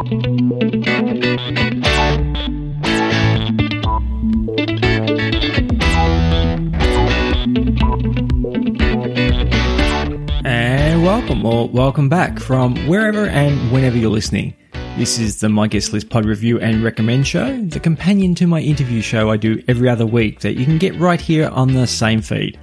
And welcome or welcome back from wherever and whenever you're listening. This is the My Guest List Pod Review and Recommend Show, the companion to my interview show I do every other week that you can get right here on the same feed.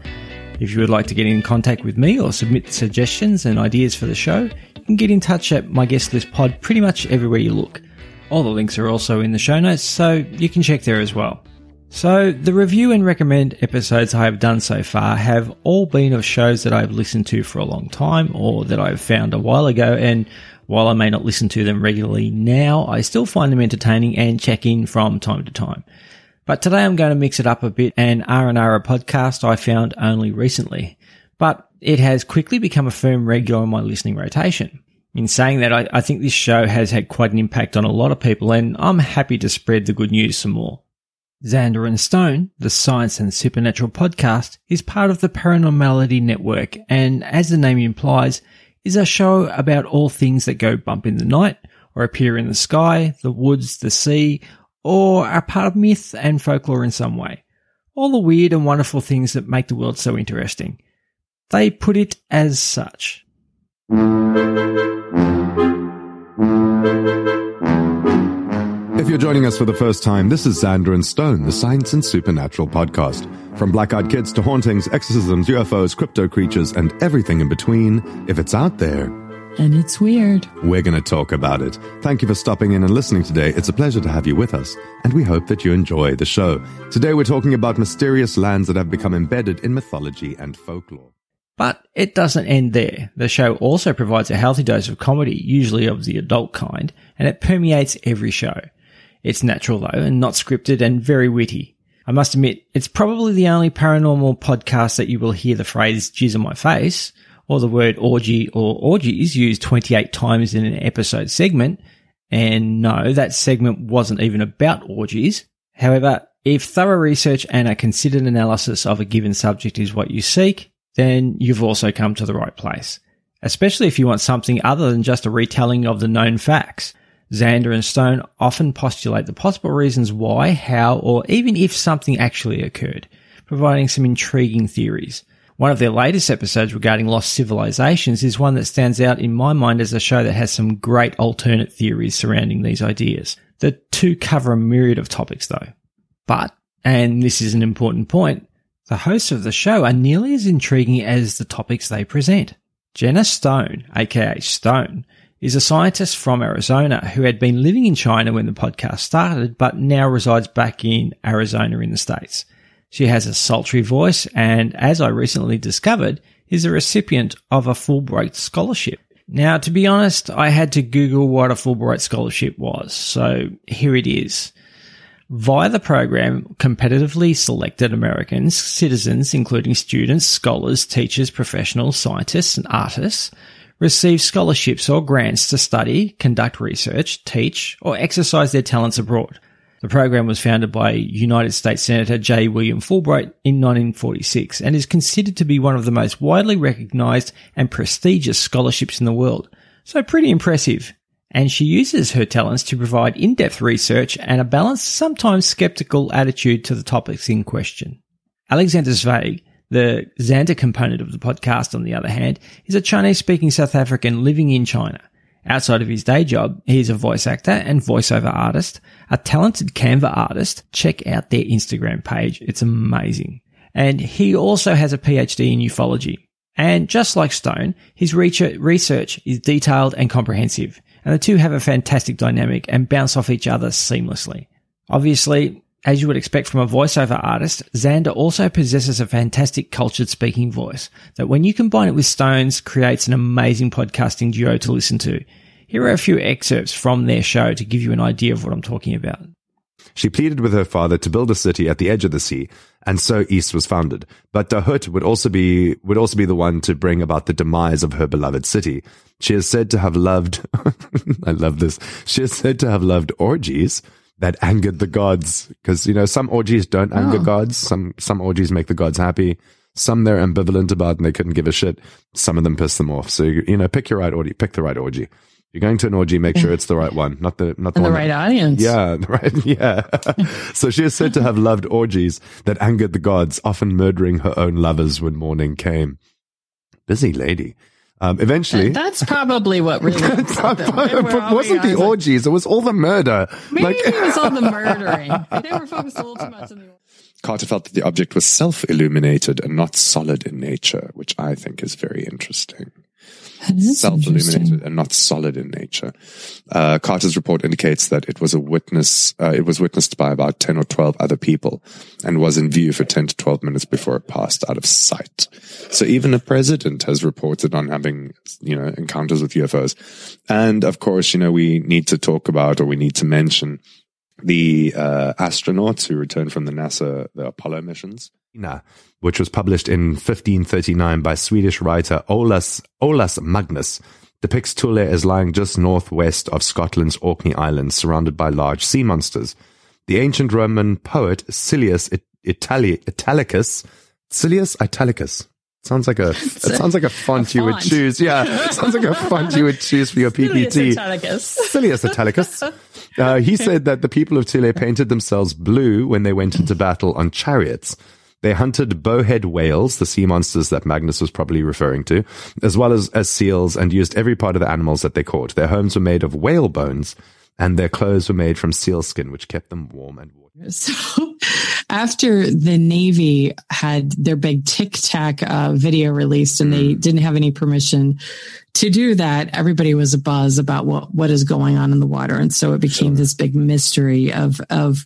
If you would like to get in contact with me or submit suggestions and ideas for the show, can get in touch at My Guest List Pod pretty much everywhere you look. All the links are also in the show notes, so you can check there as well. So, the review and recommend episodes I have done so far have all been of shows that I've listened to for a long time or that I've found a while ago. And while I may not listen to them regularly now, I still find them entertaining and check in from time to time. But today I'm going to mix it up a bit and R&R a podcast I found only recently. But it has quickly become a firm regular in my listening rotation. In saying that, I, I think this show has had quite an impact on a lot of people and I'm happy to spread the good news some more. Xander and Stone, the science and supernatural podcast, is part of the Paranormality Network and, as the name implies, is a show about all things that go bump in the night or appear in the sky, the woods, the sea, or are part of myth and folklore in some way. All the weird and wonderful things that make the world so interesting. They put it as such. If you're joining us for the first time, this is Xander and Stone, the Science and Supernatural podcast. From black eyed kids to hauntings, exorcisms, UFOs, crypto creatures, and everything in between, if it's out there, And it's weird. we're going to talk about it. Thank you for stopping in and listening today. It's a pleasure to have you with us, and we hope that you enjoy the show. Today, we're talking about mysterious lands that have become embedded in mythology and folklore. But it doesn't end there. The show also provides a healthy dose of comedy, usually of the adult kind, and it permeates every show. It's natural though, and not scripted and very witty. I must admit, it's probably the only paranormal podcast that you will hear the phrase jizz on my face, or the word orgy or orgies used 28 times in an episode segment. And no, that segment wasn't even about orgies. However, if thorough research and a considered analysis of a given subject is what you seek, then you've also come to the right place. Especially if you want something other than just a retelling of the known facts. Xander and Stone often postulate the possible reasons why, how, or even if something actually occurred, providing some intriguing theories. One of their latest episodes regarding lost civilizations is one that stands out in my mind as a show that has some great alternate theories surrounding these ideas. The two cover a myriad of topics though. But, and this is an important point, the hosts of the show are nearly as intriguing as the topics they present. Jenna Stone, aka Stone, is a scientist from Arizona who had been living in China when the podcast started, but now resides back in Arizona in the States. She has a sultry voice and, as I recently discovered, is a recipient of a Fulbright scholarship. Now, to be honest, I had to Google what a Fulbright scholarship was, so here it is. Via the program, competitively selected Americans, citizens, including students, scholars, teachers, professionals, scientists, and artists, receive scholarships or grants to study, conduct research, teach, or exercise their talents abroad. The program was founded by United States Senator J. William Fulbright in 1946 and is considered to be one of the most widely recognized and prestigious scholarships in the world. So pretty impressive. And she uses her talents to provide in-depth research and a balanced, sometimes skeptical attitude to the topics in question. Alexander Zweig, the Xander component of the podcast, on the other hand, is a Chinese speaking South African living in China. Outside of his day job, he is a voice actor and voiceover artist, a talented Canva artist. Check out their Instagram page. It's amazing. And he also has a PhD in ufology. And just like Stone, his research is detailed and comprehensive, and the two have a fantastic dynamic and bounce off each other seamlessly. Obviously, as you would expect from a voiceover artist, Xander also possesses a fantastic cultured speaking voice that when you combine it with Stone's creates an amazing podcasting duo to listen to. Here are a few excerpts from their show to give you an idea of what I'm talking about. She pleaded with her father to build a city at the edge of the sea, and so East was founded. But Dahut would also be would also be the one to bring about the demise of her beloved city. She is said to have loved I love this. She is said to have loved orgies that angered the gods. Because, you know, some orgies don't anger Oh. gods. Some some orgies make the gods happy. Some they're ambivalent about and they couldn't give a shit. Some of them piss them off. So you know, pick your right orgy, pick the right orgy. You're going to an orgy, make sure it's the right one, not the not the, And the right that- audience. yeah, right. Yeah. so she is said to have loved orgies that angered the gods, often murdering her own lovers when morning came. Busy lady. Um, eventually, That's probably what really upset them. They were wasn't the being honest. orgies? It was all the murder. Maybe it was all the murdering. They never focused a little too much on the. Carter felt that the object was self-illuminated and not solid in nature, which I think is very interesting. Self-illuminated and not solid in nature. Uh, Carter's report indicates that it was a witness. Uh, it was witnessed by about ten or twelve other people, and was in view for ten to twelve minutes before it passed out of sight. So even a president has reported on having, you know, encounters with UFOs. And of course, you know, we need to talk about or we need to mention the uh, astronauts who returned from the NASA the Apollo missions. Which was published in 1539 by Swedish writer Olaus, Olaus Magnus, depicts Thule as lying just northwest of Scotland's Orkney Islands, surrounded by large sea monsters. The ancient Roman poet Silius It- Itali- Italicus, Silius Italicus. Sounds like a, it sounds like a font you would choose. Yeah. Sounds like a font you would choose for your PPT. Silius Italicus. Uh, he said that the people of Thule painted themselves blue when they went into battle on chariots. They hunted bowhead whales, the sea monsters that Magnus was probably referring to, as well as, as seals, and used every part of the animals that they caught. Their homes were made of whale bones, and their clothes were made from seal skin, which kept them warm and warm. So after the Navy had their big Tic Tac uh, video released and they didn't have any permission to do that, everybody was a buzz about what, what is going on in the water. And so it became this big mystery of, of,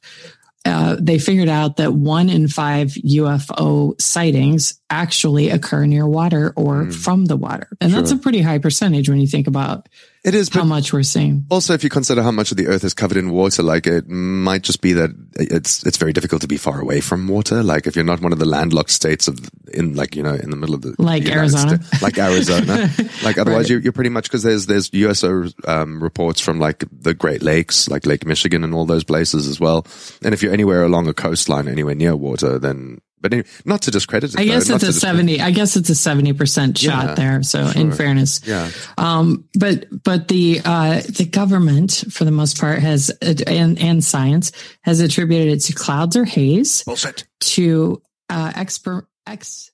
uh, they figured out that one in five UFO sightings actually occur near water or from the water. And that's a pretty high percentage when you think about It is, how much we're seeing. also if you consider how much of the Earth is covered in water, like it might just be that it's it's very difficult to be far away from water. Like if you're not one of the landlocked states of in like you know in the middle of the Like United Arizona? States- like Arizona, like otherwise you're, you're pretty much because there's there's USO um, reports from like the Great Lakes, like Lake Michigan and all those places as well. And if you're anywhere along a coastline, anywhere near water, then but anyway, not to discredit it. I guess not it's a 70, I guess it's a 70% shot Yeah, there. So in fairness, Yeah. Um, but, but the, uh, the government for the most part has, and, and science has attributed it to clouds or haze Bullshit. to, uh, expert, ex,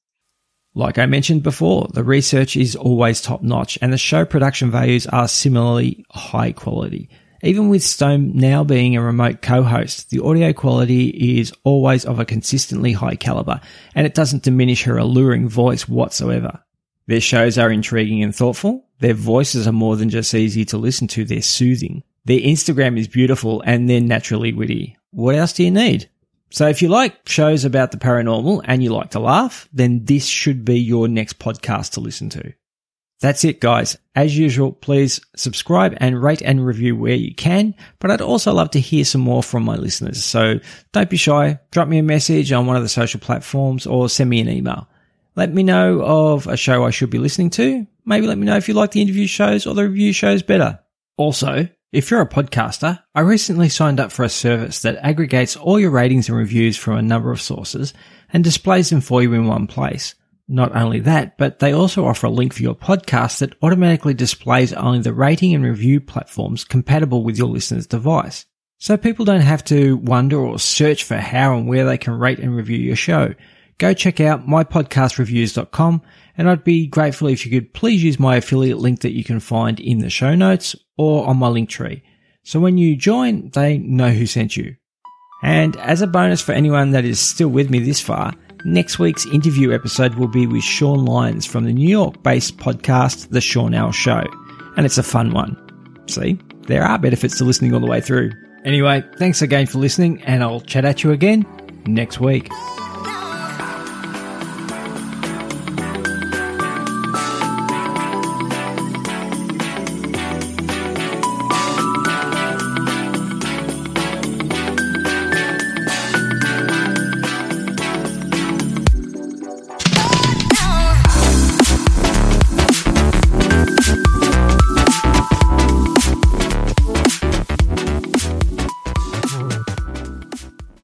Like I mentioned before, the research is always top notch and the show production values are similarly high quality. Even with Stone now being a remote co-host, the audio quality is always of a consistently high caliber and it doesn't diminish her alluring voice whatsoever. Their shows are intriguing and thoughtful. Their voices are more than just easy to listen to, they're soothing. Their Instagram is beautiful and they're naturally witty. What else do you need? So if you like shows about the paranormal and you like to laugh, then this should be your next podcast to listen to. That's it, guys. As usual, please subscribe and rate and review where you can. But I'd also love to hear some more from my listeners. So don't be shy. Drop me a message on one of the social platforms or send me an email. Let me know of a show I should be listening to. Maybe let me know if you like the interview shows or the review shows better. Also, if you're a podcaster, I recently signed up for a service that aggregates all your ratings and reviews from a number of sources and displays them for you in one place. Not only that, but they also offer a link for your podcast that automatically displays only the rating and review platforms compatible with your listener's device. So people don't have to wonder or search for how and where they can rate and review your show. Go check out mypodcastreviews.com and I'd be grateful if you could please use my affiliate link that you can find in the show notes or on my link tree. So when you join, they know who sent you. And as a bonus for anyone that is still with me this far, next week's interview episode will be with Sean Lyons from the New York based podcast, The Sean L Show. And it's a fun one. See, there are benefits to listening all the way through. Anyway, thanks again for listening, and I'll chat at you again next week.